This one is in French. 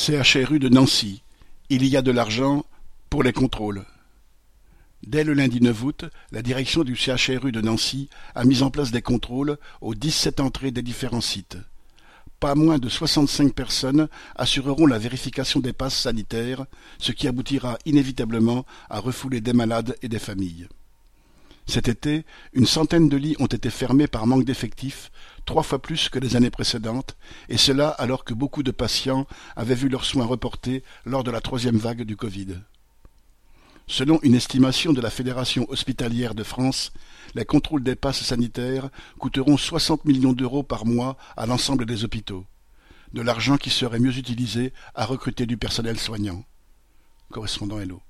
CHRU de Nancy, il y a de l'argent pour les contrôles. Dès le lundi 9 août, la direction du CHRU de Nancy a mis en place des contrôles aux dix-sept entrées des différents sites. Pas moins de soixante-cinq personnes assureront la vérification des passes sanitaires, ce qui aboutira inévitablement à refouler des malades et des familles. Cet été, une centaine de lits ont été fermés par manque d'effectifs, trois fois plus que les années précédentes, et cela alors que beaucoup de patients avaient vu leurs soins reportés lors de la troisième vague du Covid. Selon une estimation de la Fédération hospitalière de France, les contrôles des passes sanitaires coûteront 60 millions d'euros par mois à l'ensemble des hôpitaux. De l'argent qui serait mieux utilisé à recruter du personnel soignant. Correspondant Hello.